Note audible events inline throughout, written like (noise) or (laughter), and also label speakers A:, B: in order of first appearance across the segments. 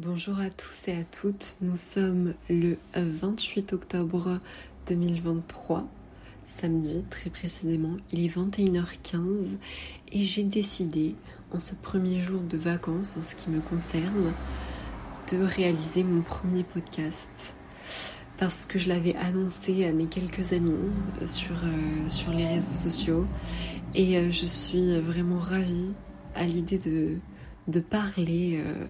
A: Bonjour à tous et à toutes, nous sommes le 28 octobre 2023, samedi très précisément, il est 21h15 et j'ai décidé en ce premier jour de vacances en ce qui me concerne de réaliser mon premier podcast. Parce que je l'avais annoncé à mes quelques amis sur, euh, sur les réseaux sociaux. Et euh, je suis vraiment ravie à l'idée de, parler euh,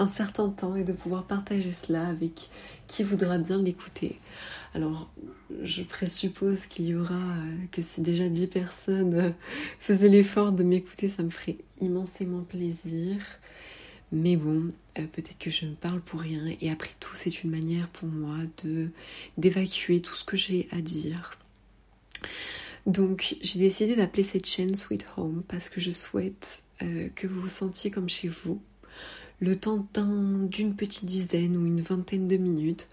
A: un certain temps et de pouvoir partager cela avec qui voudra bien l'écouter. Alors, je présuppose qu'il y aura, euh, que si déjà 10 personnes euh, faisaient l'effort de m'écouter, ça me ferait immensément plaisir. Mais bon, euh, peut-être que je ne parle pour rien et après tout, c'est une manière pour moi de d'évacuer tout ce que j'ai à dire. Donc, j'ai décidé d'appeler cette chaîne Sweet Home parce que je souhaite que vous vous sentiez comme chez vous, le temps d'une petite dizaine ou une vingtaine de minutes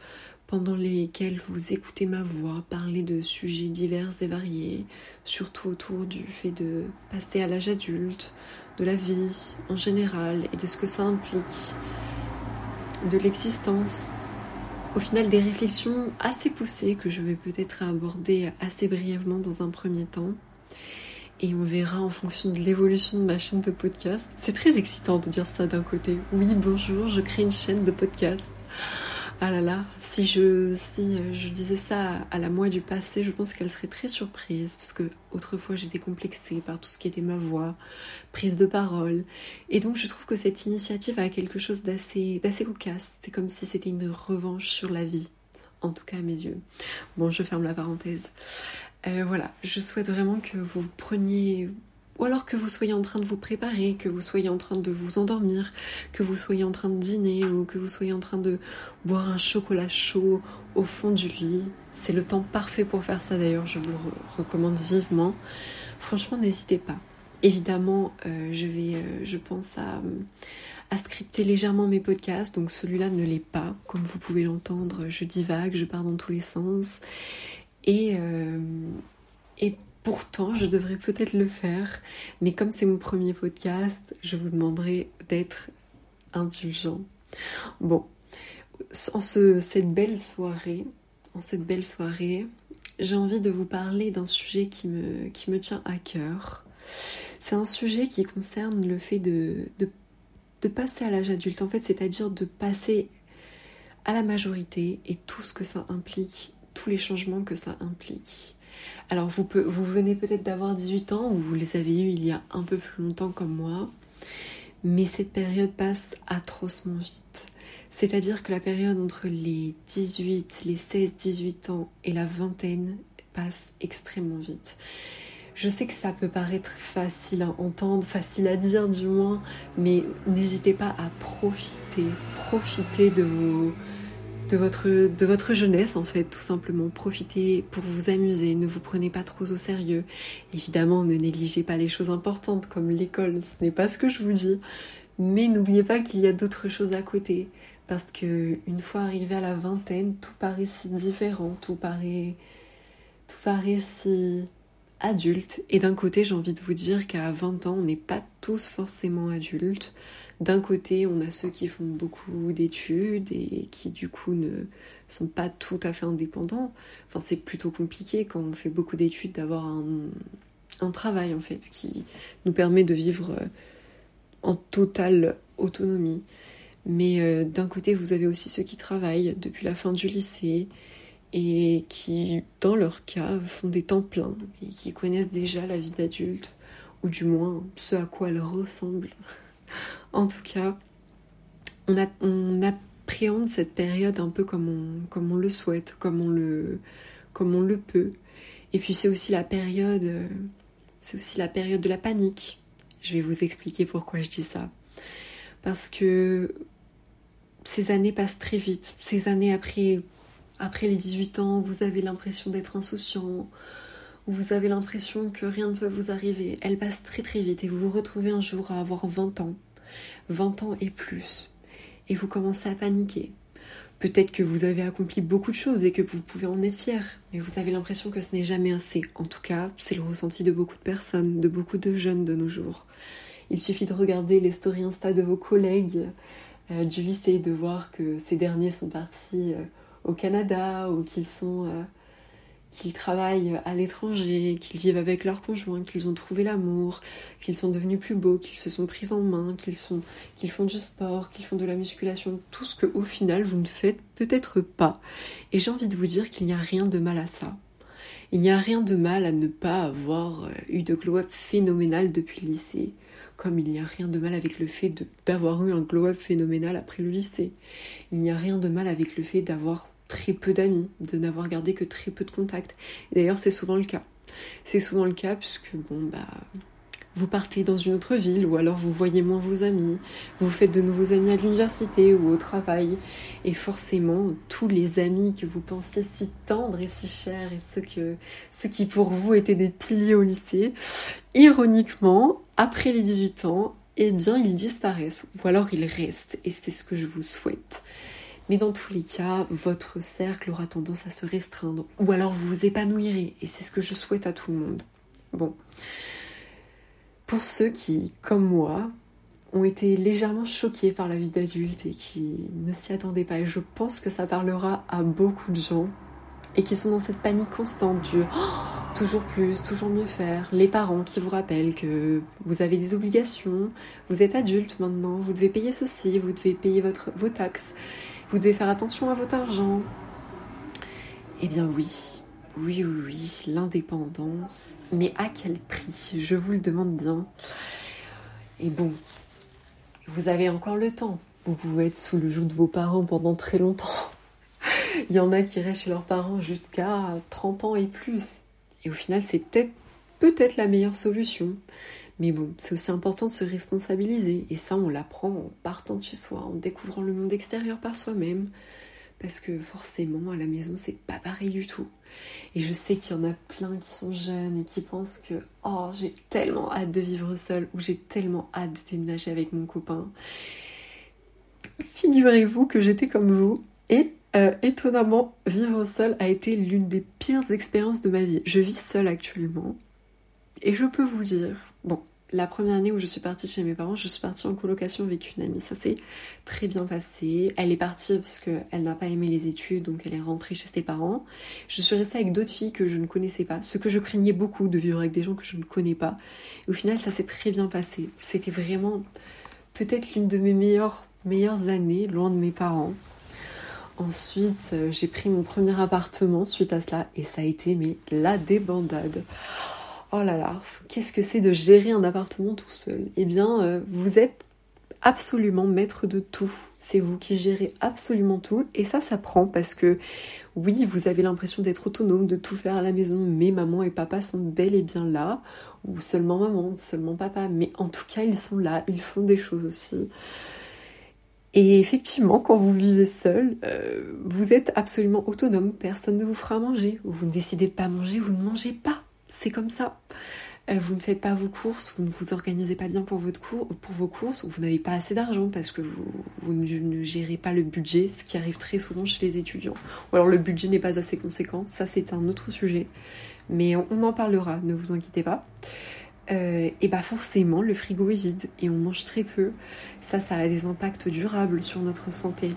A: pendant lesquelles vous écoutez ma voix parler de sujets divers et variés, surtout autour du fait de passer à l'âge adulte, de la vie en général et de ce que ça implique, de l'existence. Au final, des réflexions assez poussées que je vais peut-être aborder assez brièvement dans un premier temps et on verra en fonction de l'évolution de ma chaîne de podcast. C'est très excitant de dire ça d'un côté. Oui, bonjour, je crée une chaîne de podcast. Ah là là, si je, si je disais ça à la moi du passé, je pense qu'elle serait très surprise parce que autrefois j'étais complexée par tout ce qui était ma voix, prise de parole. Et donc je trouve que cette initiative a quelque chose d'assez, d'assez cocasse. C'est comme si c'était une revanche sur la vie. En tout cas à mes yeux. Bon, je ferme la parenthèse. Euh, voilà, je souhaite vraiment que vous preniez ou alors que vous soyez en train de vous préparer, que vous soyez en train de vous endormir, que vous soyez en train de dîner ou que vous soyez en train de boire un chocolat chaud au fond du lit. C'est le temps parfait pour faire ça d'ailleurs, je vous le recommande vivement. Franchement, n'hésitez pas. Évidemment, euh, je vais, euh, je pense à, scripter légèrement mes podcasts, donc celui-là ne l'est pas. Comme vous pouvez l'entendre, je divague, je pars dans tous les sens. Et, et pourtant, je devrais peut-être le faire. Mais comme c'est mon premier podcast, je vous demanderai d'être indulgent. Bon, en ce, cette belle soirée, j'ai envie de vous parler d'un sujet qui me, tient à cœur. C'est un sujet qui concerne le fait de passer à l'âge adulte, en fait, c'est-à-dire de passer à la majorité et tout ce que ça implique tous les changements que ça implique. Alors vous, venez peut-être d'avoir 18 ans ou vous les avez eus il y a un peu plus longtemps comme moi, mais cette période passe atrocement vite. C'est-à-dire que la période entre les 18, les 16-18 ans et la vingtaine passe extrêmement vite. Je sais que ça peut paraître facile à entendre, facile à dire du moins, mais n'hésitez pas à profiter, profiter de vos, de votre, jeunesse en fait, tout simplement. Profitez pour vous amuser, ne vous prenez pas trop au sérieux. Évidemment, ne négligez pas les choses importantes comme l'école, ce n'est pas ce que je vous dis. Mais n'oubliez pas qu'il y a d'autres choses à côté. Parce que une fois arrivé à la vingtaine, tout paraît si différent, tout paraît, tout paraît si adulte. Et d'un côté, j'ai envie de vous dire qu'à 20 ans, on n'est pas tous forcément adultes. D'un côté, on a ceux qui font beaucoup d'études et qui du coup ne sont pas tout à fait indépendants. Enfin, c'est plutôt compliqué quand on fait beaucoup d'études d'avoir un, travail en fait qui nous permet de vivre euh, en totale autonomie. Mais euh, d'un côté, vous avez aussi ceux qui travaillent depuis la fin du lycée et qui, dans leur cas, font des temps pleins et qui connaissent déjà la vie d'adulte, ou du moins ce à quoi elle ressemble. En tout cas, on, appréhende cette période un peu comme on, le souhaite, comme on le, comme on le peut. Et puis c'est aussi la période, c'est aussi la période de la panique. Je vais vous expliquer pourquoi je dis ça. Parce que ces années passent très vite. Ces années après, après les 18 ans, vous avez l'impression d'être insouciant, vous avez l'impression que rien ne peut vous arriver. Elles passent très très vite et vous vous retrouvez un jour à avoir 20 ans 20 ans et plus, et vous commencez à paniquer. Peut-être que vous avez accompli beaucoup de choses et que vous pouvez en être fier, mais vous avez l'impression que ce n'est jamais assez. En tout cas, c'est le ressenti de beaucoup de personnes, de beaucoup de jeunes de nos jours. Il suffit de regarder les stories Insta de vos collègues euh, du lycée, de voir que ces derniers sont partis euh, au Canada ou qu'ils sont euh, qu'ils travaillent à l'étranger, qu'ils vivent avec leur conjoint, qu'ils ont trouvé l'amour, qu'ils sont devenus plus beaux, qu'ils se sont pris en main, qu'ils sont qu'ils font du sport, qu'ils font de la musculation, tout ce que au final vous ne faites peut-être pas. Et j'ai envie de vous dire qu'il n'y a rien de mal à ça. Il n'y a rien de mal à ne pas avoir eu de glow-up phénoménal depuis le lycée, comme il n'y a rien de mal avec le fait d'avoir eu un glow-up phénoménal après le lycée. Il n'y a rien de mal avec le fait d'avoir très peu d'amis, de n'avoir gardé que très peu de contacts. D'ailleurs, c'est souvent le cas. C'est souvent le cas puisque, bon, bah, vous partez dans une autre ville ou alors vous voyez moins vos amis, vous faites de nouveaux amis à l'université ou au travail et forcément tous les amis que vous pensiez si tendres et si chers et ceux, que, ceux qui pour vous étaient des piliers au lycée, ironiquement, après les 18 ans, eh bien ils disparaissent ou alors ils restent et c'est ce que je vous souhaite. Mais dans tous les cas, votre cercle aura tendance à se restreindre ou alors vous vous épanouirez et c'est ce que je souhaite à tout le monde. Bon. Pour ceux qui, comme moi, ont été légèrement choqués par la vie d'adulte et qui ne s'y attendaient pas, et je pense que ça parlera à beaucoup de gens, et qui sont dans cette panique constante du oh, toujours plus, toujours mieux faire, les parents qui vous rappellent que vous avez des obligations, vous êtes adulte maintenant, vous devez payer ceci, vous devez payer vos taxes, vous devez faire attention à votre argent. Eh bien oui, oui, oui, oui, l'indépendance. Mais à quel prix? Je vous le demande bien. Et bon, vous avez encore le temps. Vous pouvez être sous le joug de vos parents pendant très longtemps. (laughs) Il y en a qui restent chez leurs parents jusqu'à 30 ans et plus. Et au final, c'est peut-être peut-être la meilleure solution. Mais bon, c'est aussi important de se responsabiliser. Et ça, on l'apprend en partant de chez soi, en découvrant le monde extérieur par soi-même. Parce que forcément, à la maison, c'est pas pareil du tout. Et je sais qu'il y en a plein qui sont jeunes et qui pensent que oh, j'ai tellement hâte de vivre seule ou j'ai tellement hâte de déménager avec mon copain. Figurez-vous que j'étais comme vous et euh, étonnamment, vivre seule a été l'une des pires expériences de ma vie. Je vis seule actuellement et je peux vous dire, la première année où je suis partie chez mes parents, je suis partie en colocation avec une amie. Ça s'est très bien passé. Elle est partie parce qu'elle n'a pas aimé les études, donc elle est rentrée chez ses parents. Je suis restée avec d'autres filles que je ne connaissais pas. Ce que je craignais beaucoup de vivre avec des gens que je ne connais pas. Et au final, ça s'est très bien passé. C'était vraiment peut-être l'une de mes meilleures, meilleures années, loin de mes parents. Ensuite, euh, j'ai pris mon premier appartement suite à cela et ça a été mais la débandade. Oh là là, qu'est-ce que c'est de gérer un appartement tout seul? Eh bien, euh, vous êtes absolument maître de tout. C'est vous qui gérez absolument tout. Et ça, ça prend parce que oui, vous avez l'impression d'être autonome, de tout faire à la maison, mais maman et papa sont bel et bien là. Ou seulement maman, seulement papa. Mais en tout cas, ils sont là, ils font des choses aussi. Et effectivement, quand vous vivez seul, euh, vous êtes absolument autonome. Personne ne vous fera manger. Vous ne décidez de pas manger, vous ne mangez pas c'est comme ça. Euh, vous ne faites pas vos courses, vous ne vous organisez pas bien pour, vos courses, ou vous n'avez pas assez d'argent parce que vous, ne gérez pas le budget, ce qui arrive très souvent chez les étudiants. Ou alors le budget n'est pas assez conséquent, ça c'est un autre sujet. Mais on, en parlera, ne vous inquiétez pas. Euh, et bah forcément le frigo est vide et on mange très peu. Ça, ça a des impacts durables sur notre santé.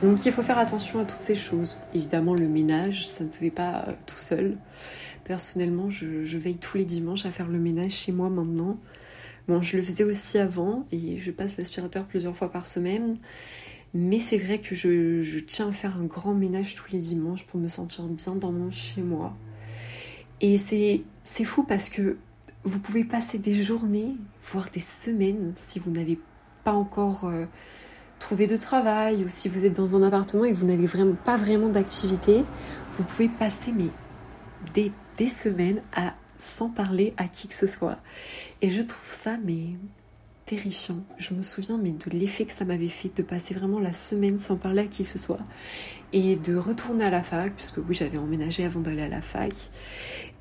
A: Donc il faut faire attention à toutes ces choses. Évidemment le ménage, ça ne se fait pas euh, tout seul. Personnellement, je, veille tous les dimanches à faire le ménage chez moi maintenant. Bon, je le faisais aussi avant et je passe l'aspirateur plusieurs fois par semaine. Mais c'est vrai que je, tiens à faire un grand ménage tous les dimanches pour me sentir bien dans mon chez moi. Et c'est, fou parce que vous pouvez passer des journées, voire des semaines, si vous n'avez pas encore euh, trouvé de travail ou si vous êtes dans un appartement et que vous n'avez vraiment pas vraiment d'activité, vous pouvez passer mais des des semaines à sans parler à qui que ce soit. Et je trouve ça mais terrifiant. Je me souviens mais de l'effet que ça m'avait fait de passer vraiment la semaine sans parler à qui que ce soit et de retourner à la fac puisque oui j'avais emménagé avant d'aller à la fac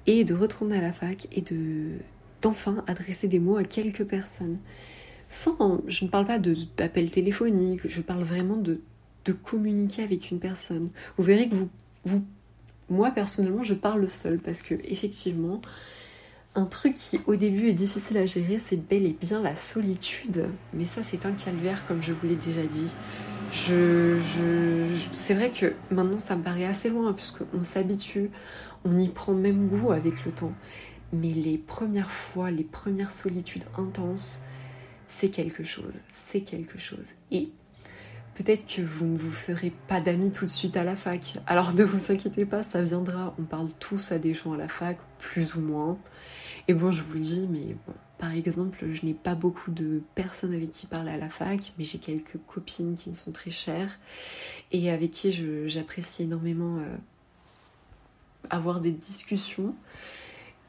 A: et de retourner à la fac et de d'enfin adresser des mots à quelques personnes. Sans, je ne parle pas d'appel téléphonique, je parle vraiment de, de communiquer avec une personne. Vous verrez que vous, vous moi personnellement je parle seule parce que effectivement Un truc qui au début est difficile à gérer, c'est bel et bien la solitude. Mais ça, c'est un calvaire, comme je vous l'ai déjà dit. C'est vrai que maintenant, ça me paraît assez loin, puisqu'on s'habitue, on y prend même goût avec le temps. Mais les premières fois, les premières solitudes intenses, c'est quelque chose. C'est quelque chose. Et peut-être que vous ne vous ferez pas d'amis tout de suite à la fac. Alors ne vous inquiétez pas, ça viendra. On parle tous à des gens à la fac, plus ou moins. Et bon, je vous le dis, mais bon, par exemple, je n'ai pas beaucoup de personnes avec qui parler à la fac, mais j'ai quelques copines qui me sont très chères et avec qui j'apprécie énormément euh, avoir des discussions.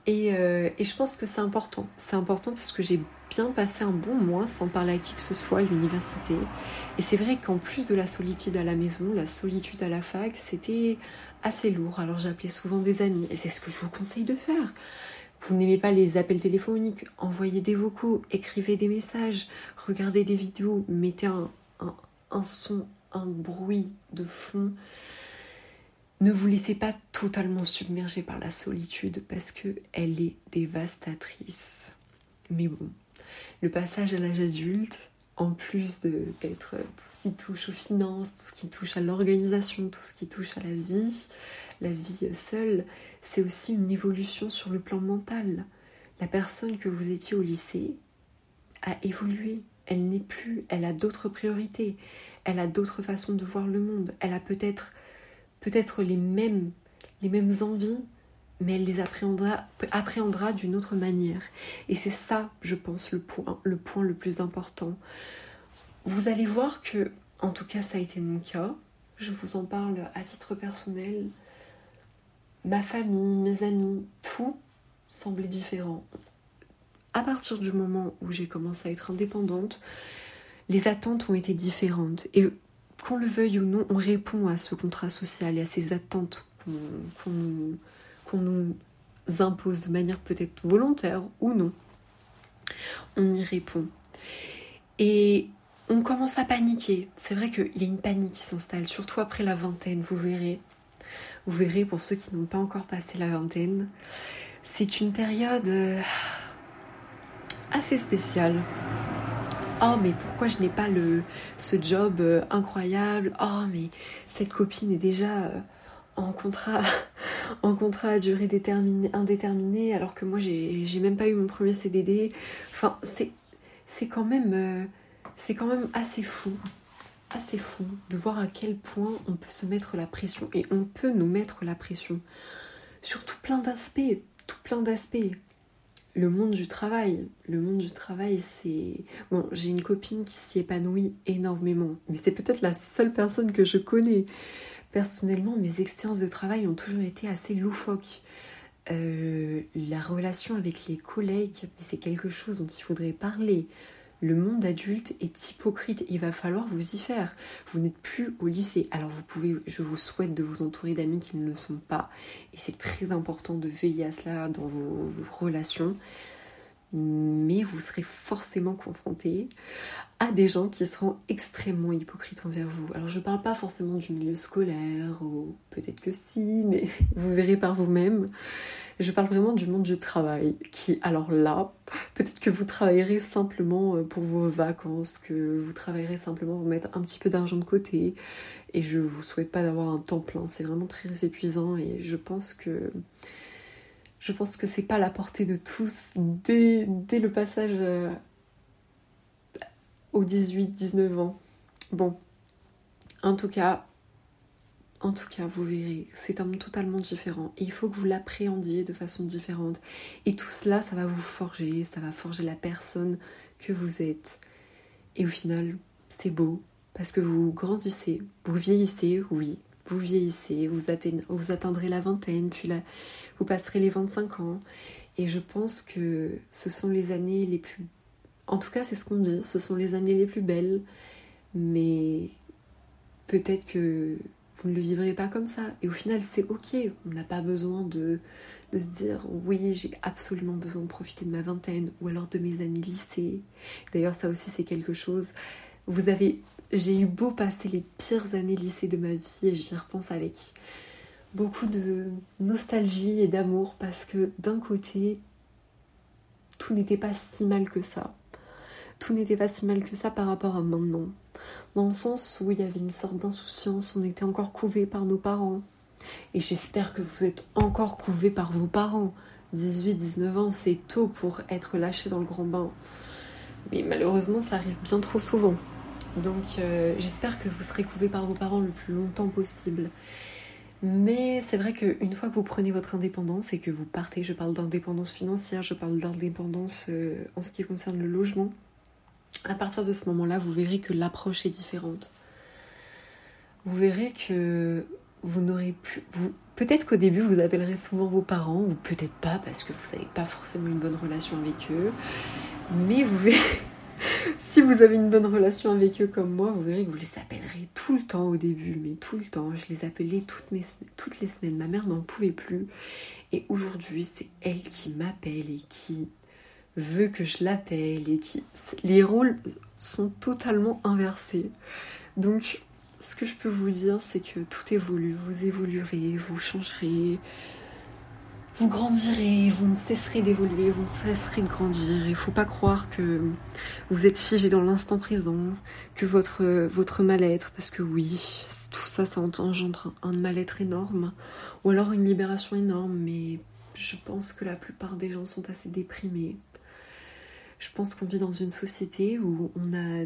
A: Euh, et, je pense que c'est important. C'est important parce que j'ai bien passé un bon mois sans parler à qui que ce soit à l'université. Et c'est vrai qu'en plus de la solitude à la maison, la solitude à la fac, c'était assez lourd. Alors j'appelais souvent des amis. Et c'est ce que je vous conseille de faire. Vous n'aimez pas les appels téléphoniques, envoyez des vocaux, écrivez des messages, regardez des vidéos, mettez un, un son, un bruit de fond. Ne vous laissez pas totalement submerger par la solitude parce que elle est dévastatrice. Mais bon, le passage à l'âge adulte, en plus d'être tout ce qui touche aux finances, tout ce qui touche à l'organisation, tout ce qui touche à la vie, la vie seule, c'est aussi une évolution sur le plan mental. La personne que vous étiez au lycée a évolué. Elle n'est plus, elle a d'autres priorités, elle a d'autres façons de voir le monde, elle a peut-être peut-être les mêmes, les mêmes envies, mais elle les appréhendra, appréhendra d'une autre manière. Et c'est ça, je pense, le point, le point le plus important. Vous allez voir que, en tout cas, ça a été mon cas. Je vous en parle à titre personnel. Ma famille, mes amis, tout semblait différent. À partir du moment où j'ai commencé à être indépendante, les attentes ont été différentes. Et qu'on le veuille ou non, on répond à ce contrat social et à ces attentes qu'on nous impose de manière peut-être volontaire ou non. On y répond. Et on commence à paniquer. C'est vrai qu'il y a une panique qui s'installe, surtout après la vingtaine, vous verrez. Vous verrez pour ceux qui n'ont pas encore passé la vingtaine. C'est une période euh, assez spéciale oh mais pourquoi je n'ai pas le ce job euh, incroyable? Oh mais cette copine est déjà euh, en contrat (laughs) en contrat à durée déterminée indéterminée alors que moi j'ai même pas eu mon premier CDD enfin c'est c'est quand même euh, c'est quand même assez fou assez fou de voir à quel point on peut se mettre la pression et on peut nous mettre la pression sur tout plein d'aspects tout plein d'aspects le monde du travail. Le monde du travail, c'est... Bon, j'ai une copine qui s'y épanouit énormément, mais c'est peut-être la seule personne que je connais. Personnellement, mes expériences de travail ont toujours été assez loufoques. Euh, la relation avec les collègues, c'est quelque chose dont il faudrait parler. Le monde adulte est hypocrite, il va falloir vous y faire. Vous n'êtes plus au lycée. Alors vous pouvez, je vous souhaite de vous entourer d'amis qui ne le sont pas. Et c'est très important de veiller à cela dans vos, relations. Mais vous serez forcément confronté à des gens qui seront extrêmement hypocrites envers vous. Alors je ne parle pas forcément du milieu scolaire, ou peut-être que si, mais (laughs) vous verrez par vous-même. Je parle vraiment du monde du travail, qui, alors là, peut-être que vous travaillerez simplement euh, pour vos vacances, que vous travaillerez simplement pour mettre un petit peu d'argent de côté. Et je vous souhaite pas d'avoir un temps plein, c'est vraiment très épuisant et je pense que je pense que c'est pas la portée de tous dès, dès le passage euh, aux 18-19 ans. Bon, en tout cas, en tout cas, vous verrez, c'est un monde totalement différent. Et il faut que vous l'appréhendiez de façon différente. Et tout cela, ça va vous forger, ça va forger la personne que vous êtes. Et au final, c'est beau, parce que vous grandissez, vous vieillissez, oui, vous vieillissez, vous, vous atteindrez la vingtaine, puis vous passerez les 25 ans. Et je pense que ce sont les années les plus... En tout cas, c'est ce qu'on dit, ce sont les années les plus belles. Mais peut-être que ne le vivrez pas comme ça. Et au final, c'est ok. On n'a pas besoin de, de se dire oui, j'ai absolument besoin de profiter de ma vingtaine ou alors de mes années lycée. D'ailleurs, ça aussi, c'est quelque chose. Vous avez, j'ai eu beau passer les pires années lycée de ma vie et j'y repense avec beaucoup de nostalgie et d'amour parce que d'un côté, tout n'était pas si mal que ça. Tout n'était pas si mal que ça par rapport à maintenant. Dans le sens où il y avait une sorte d'insouciance, on était encore couvé par nos parents. Et j'espère que vous êtes encore couvé par vos parents. 18, 19 ans, c'est tôt pour être lâché dans le grand bain. Mais malheureusement, ça arrive bien trop souvent. Donc euh, j'espère que vous serez couvé par vos parents le plus longtemps possible. Mais c'est vrai qu'une fois que vous prenez votre indépendance et que vous partez, je parle d'indépendance financière, je parle d'indépendance euh, en ce qui concerne le logement, à partir de ce moment-là, vous verrez que l'approche est différente. Vous verrez que vous n'aurez plus. Peut-être qu'au début, vous appellerez souvent vos parents, ou peut-être pas, parce que vous n'avez pas forcément une bonne relation avec eux. Mais vous verrez. (laughs) si vous avez une bonne relation avec eux comme moi, vous verrez que vous les appellerez tout le temps au début, mais tout le temps. Je les appelais toutes les semaines. Ma mère n'en pouvait plus. Et aujourd'hui, c'est elle qui m'appelle et qui veut que je l'appelle et. Les rôles sont totalement inversés. Donc, ce que je peux vous dire, c'est que tout évolue. Vous évoluerez, vous changerez, vous grandirez, vous ne cesserez d'évoluer, vous ne cesserez de grandir. Il ne faut pas croire que vous êtes figé dans l'instant présent, que votre, votre mal-être, parce que oui, tout ça, ça engendre un mal-être énorme, ou alors une libération énorme, mais je pense que la plupart des gens sont assez déprimés je pense qu'on vit dans une société où on a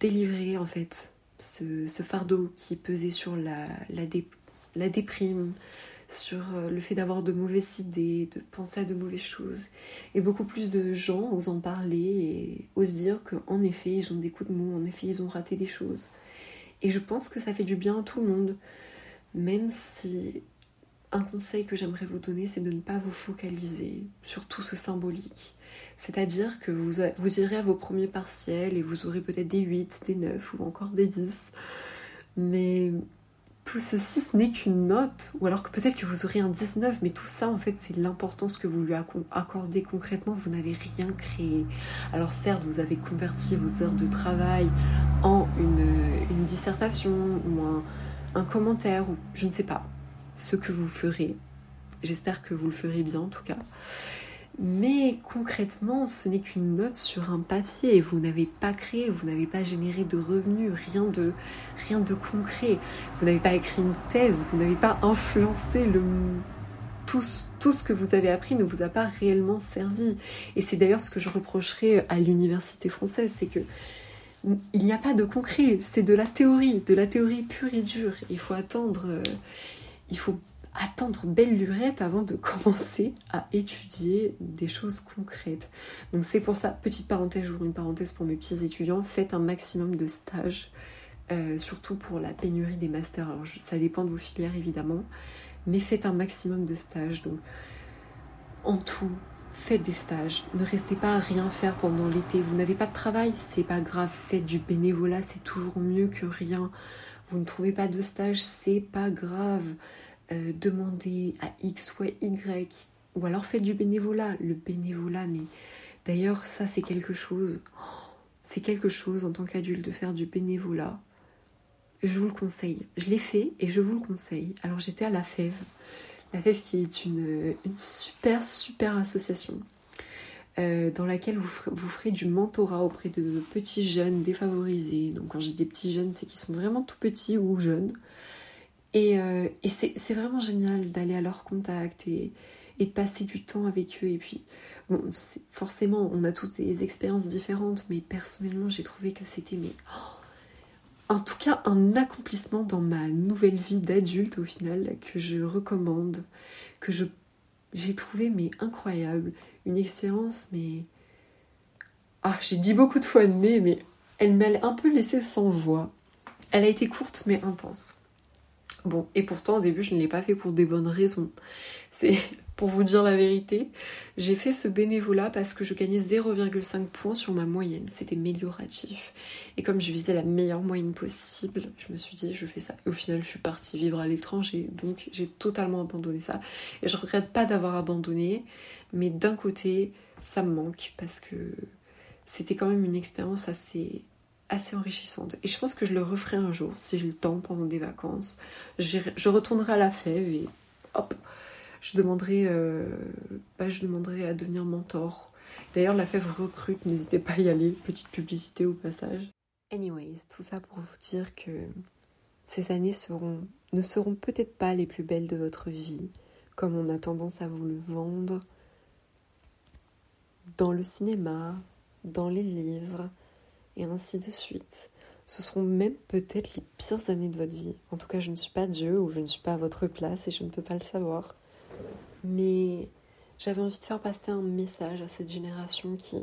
A: délivré en fait ce, fardeau qui pesait sur la, la, déprime, sur euh, le fait d'avoir de mauvaises idées, de penser à de mauvaises choses. Et beaucoup plus de gens osent en parler et osent dire qu'en effet, ils ont des coups de mou, en effet, ils ont raté des choses. Et je pense que ça fait du bien à tout le monde, même si un conseil que j'aimerais vous donner, c'est de ne pas vous focaliser sur tout ce symbolique. C'est-à-dire que vous, irez à vos premiers partiels et vous aurez peut-être des 8, des 9 ou encore des 10. Mais tout ceci, ce n'est qu'une note. Ou alors que peut-être que vous aurez un 19, mais tout ça, en fait, c'est l'importance que vous lui accordez concrètement. Vous n'avez rien créé. Alors certes, vous avez converti vos heures de travail en une, dissertation ou un commentaire, ou je ne sais pas ce que vous ferez. J'espère que vous le ferez bien en tout cas. Mais concrètement, ce n'est qu'une note sur un papier. Vous n'avez pas créé, vous n'avez pas généré de revenus, rien de, rien de concret. Vous n'avez pas écrit une thèse, vous n'avez pas influencé le, tout, tout, ce que vous avez appris ne vous a pas réellement servi. Et c'est d'ailleurs ce que je reprocherais à l'université française, c'est que il n'y a pas de concret, c'est de la théorie, de la théorie pure et dure. Il faut attendre, euh, il faut attendre belle lurette avant de (laughs) commencer à étudier des choses concrètes. Donc c'est pour ça, petite parenthèse, j'ouvre une parenthèse pour mes petits étudiants, faites un maximum de stages, euh, surtout pour la pénurie des masters. Alors ça dépend de vos filières évidemment, mais faites un maximum de stages. Donc en tout, faites des stages. Ne restez pas à rien faire pendant l'été. Vous n'avez pas de travail, c'est pas grave. Faites du bénévolat, c'est toujours mieux que rien. Ne trouvez pas de stage, c'est pas grave. Euh, demander à X ou Y, ou alors faites du bénévolat. Le bénévolat, mais d'ailleurs, ça c'est quelque chose, c'est quelque chose en tant qu'adulte de faire du bénévolat. Je vous le conseille. Je l'ai fait et je vous le conseille. Alors j'étais à la FEV, la FEV qui est une, super super association euh, dans laquelle vous ferez, du mentorat auprès de petits jeunes défavorisés. Donc quand j'ai des petits jeunes, c'est qu'ils sont vraiment tout petits ou jeunes. Et, euh, c'est vraiment génial d'aller à leur contact et, de passer du temps avec eux. Et puis, forcément, on a tous des expériences différentes, mais personnellement, j'ai trouvé que c'était, mais oh, en tout cas, un accomplissement dans ma nouvelle vie d'adulte au final que je recommande, que j'ai trouvé mais incroyable, une expérience mais ah j'ai dit beaucoup de fois mais mais elle m'a un peu laissé sans voix. Elle a été courte mais intense. Bon, et pourtant au début je ne l'ai pas fait pour des bonnes raisons. C'est (laughs) pour vous dire la vérité, j'ai fait ce bénévolat parce que je gagnais 0,5 points sur ma moyenne. C'était amélioratif. Et comme je visais la meilleure moyenne possible, je me suis dit je fais ça. Et au final je suis partie vivre à l'étranger, donc j'ai totalement abandonné ça. Et je regrette pas d'avoir abandonné, mais d'un côté ça me manque parce que c'était quand même une expérience assez assez enrichissante. Et je pense que je le referai un jour, si j'ai le temps, pendant des vacances. Je retournerai à la fève et hop, je demanderai, euh, bah, je demanderai à devenir mentor. D'ailleurs, la fève recrute, n'hésitez pas à y aller. Petite publicité au passage. Anyways, tout ça pour vous dire que ces années ne seront peut-être pas les plus belles de votre vie, comme on a tendance à vous le vendre dans le cinéma, dans les livres, et ainsi de suite. Ce seront même peut-être les pires années de votre vie. En tout cas, je ne suis pas Dieu ou je ne suis pas à votre place et je ne peux pas le savoir. Mais j'avais envie de faire passer un message à cette génération qui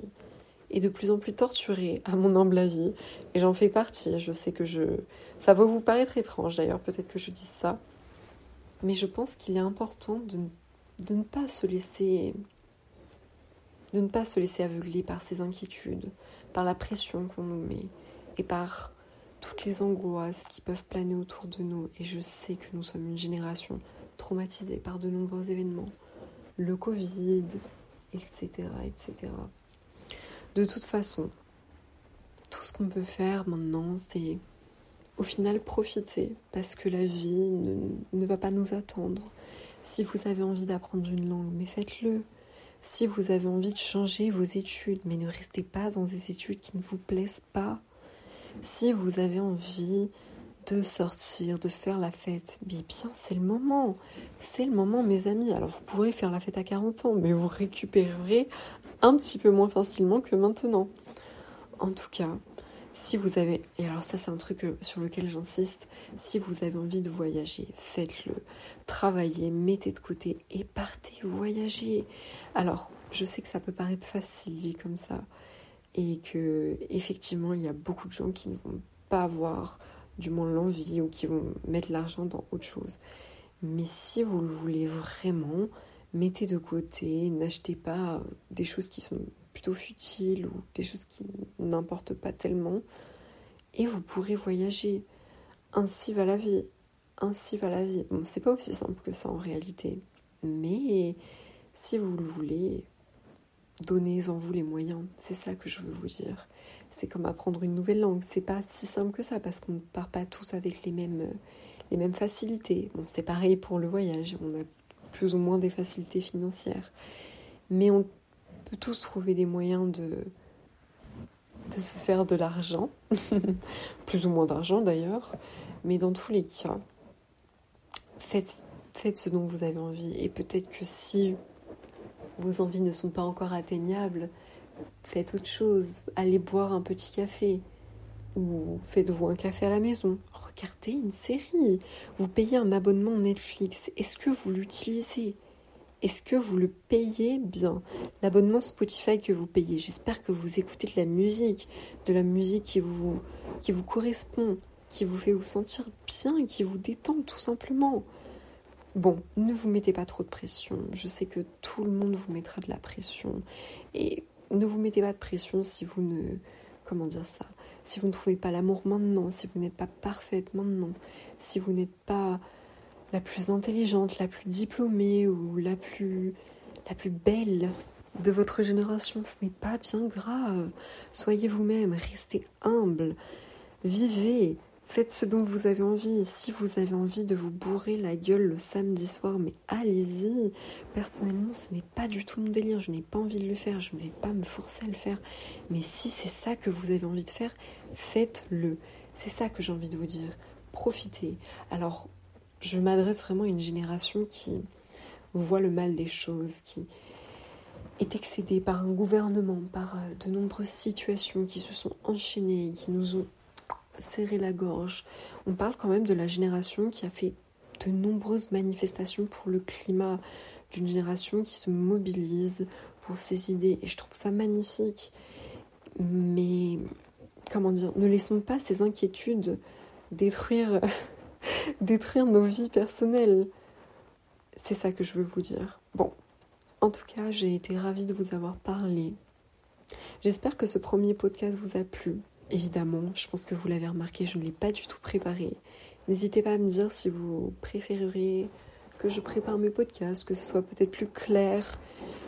A: est de plus en plus torturée, à mon humble avis. Et j'en fais partie. Je sais que je. Ça va vous paraître étrange d'ailleurs, peut-être que je dise ça. Mais je pense qu'il est important de, de ne pas se laisser. De ne pas se laisser aveugler par ces inquiétudes, par la pression qu'on nous met et par toutes les angoisses qui peuvent planer autour de nous. Et je sais que nous sommes une génération traumatisée par de nombreux événements, le Covid, etc., etc. De toute façon, tout ce qu'on peut faire maintenant, c'est au final profiter, parce que la vie ne, ne va pas nous attendre. Si vous avez envie d'apprendre une langue, mais faites-le. Si vous avez envie de changer vos études, mais ne restez pas dans des études qui ne vous plaisent pas. Si vous avez envie de sortir, de faire la fête, bien c'est le moment. C'est le moment mes amis. Alors vous pourrez faire la fête à 40 ans, mais vous récupérerez un petit peu moins facilement que maintenant. En tout cas, si vous avez, et alors ça c'est un truc sur lequel j'insiste, si vous avez envie de voyager, faites-le, travaillez, mettez de côté et partez voyager. Alors, je sais que ça peut paraître facile dit comme ça, et que effectivement il y a beaucoup de gens qui ne vont pas avoir du moins l'envie ou qui vont mettre l'argent dans autre chose. Mais si vous le voulez vraiment, mettez de côté, n'achetez pas des choses qui sont plutôt futiles ou des choses qui n'importent pas tellement et vous pourrez voyager. Ainsi va la vie. Ainsi va la vie. Bon, c'est pas aussi simple que ça en réalité. Mais si vous le voulez, Donnez-en vous les moyens, c'est ça que je veux vous dire. C'est comme apprendre une nouvelle langue, c'est pas si simple que ça parce qu'on ne part pas tous avec les mêmes, les mêmes facilités. Bon, c'est pareil pour le voyage, on a plus ou moins des facilités financières. Mais on tous trouver des moyens de, de se faire de l'argent, (laughs) plus ou moins d'argent d'ailleurs, mais dans tous les cas, faites, faites ce dont vous avez envie. Et peut-être que si vos envies ne sont pas encore atteignables, faites autre chose. Allez boire un petit café. Ou faites-vous un café à la maison. Regardez une série. Vous payez un abonnement Netflix. Est-ce que vous l'utilisez? Est-ce que vous le payez bien L'abonnement Spotify que vous payez, j'espère que vous écoutez de la musique, de la musique qui vous, qui vous correspond, qui vous fait vous sentir bien qui vous détend tout simplement. Bon, ne vous mettez pas trop de pression. Je sais que tout le monde vous mettra de la pression. Et ne vous mettez pas de pression si vous ne... Comment dire ça? Si vous ne trouvez pas l'amour maintenant, si vous n'êtes pas parfaite maintenant, si vous n'êtes pas la plus intelligente, la plus diplômée ou la plus, belle de votre génération, ce n'est pas bien grave. Soyez vous-même, restez humble, vivez, Faites ce dont vous avez envie. Si vous avez envie de vous bourrer la gueule le samedi soir, mais allez-y. Personnellement, ce n'est pas du tout mon délire. Je n'ai pas envie de le faire. Je ne vais pas me forcer à le faire. Mais si c'est ça que vous avez envie de faire, faites-le. C'est ça que j'ai envie de vous dire. Profitez. Alors, je m'adresse vraiment à une génération qui voit le mal des choses, qui est excédée par un gouvernement, par euh, de nombreuses situations qui se sont enchaînées, qui nous ont serrer la gorge. On parle quand même de la génération qui a fait de nombreuses manifestations pour le climat, d'une génération qui se mobilise pour ses idées. Et je trouve ça magnifique. Mais, comment dire, ne laissons pas ces inquiétudes détruire, (laughs) détruire nos vies personnelles. C'est ça que je veux vous dire. Bon, en tout cas, j'ai été ravie de vous avoir parlé. J'espère que ce premier podcast vous a plu. Évidemment, je pense que vous l'avez remarqué, je ne l'ai pas du tout préparé. N'hésitez pas à me dire si vous préféreriez que je prépare mes podcasts, que ce soit peut-être plus clair,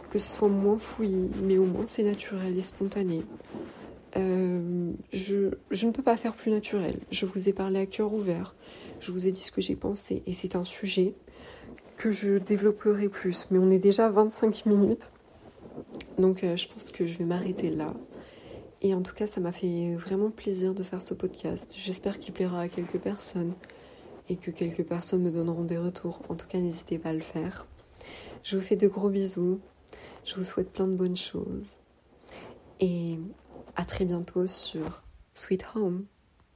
A: que ce soit moins fouillis, mais au moins c'est naturel et spontané. Euh, je, ne peux pas faire plus naturel. Je vous ai parlé à cœur ouvert. Je vous ai dit ce que j'ai pensé. Et c'est un sujet que je développerai plus. Mais on est déjà 25 minutes. Donc euh, je pense que je vais m'arrêter là. Et en tout cas, ça m'a fait vraiment plaisir de faire ce podcast. J'espère qu'il plaira à quelques personnes et que quelques personnes me donneront des retours. En tout cas, n'hésitez pas à le faire. Je vous fais de gros bisous. Je vous souhaite plein de bonnes choses. Et à très bientôt sur Sweet Home.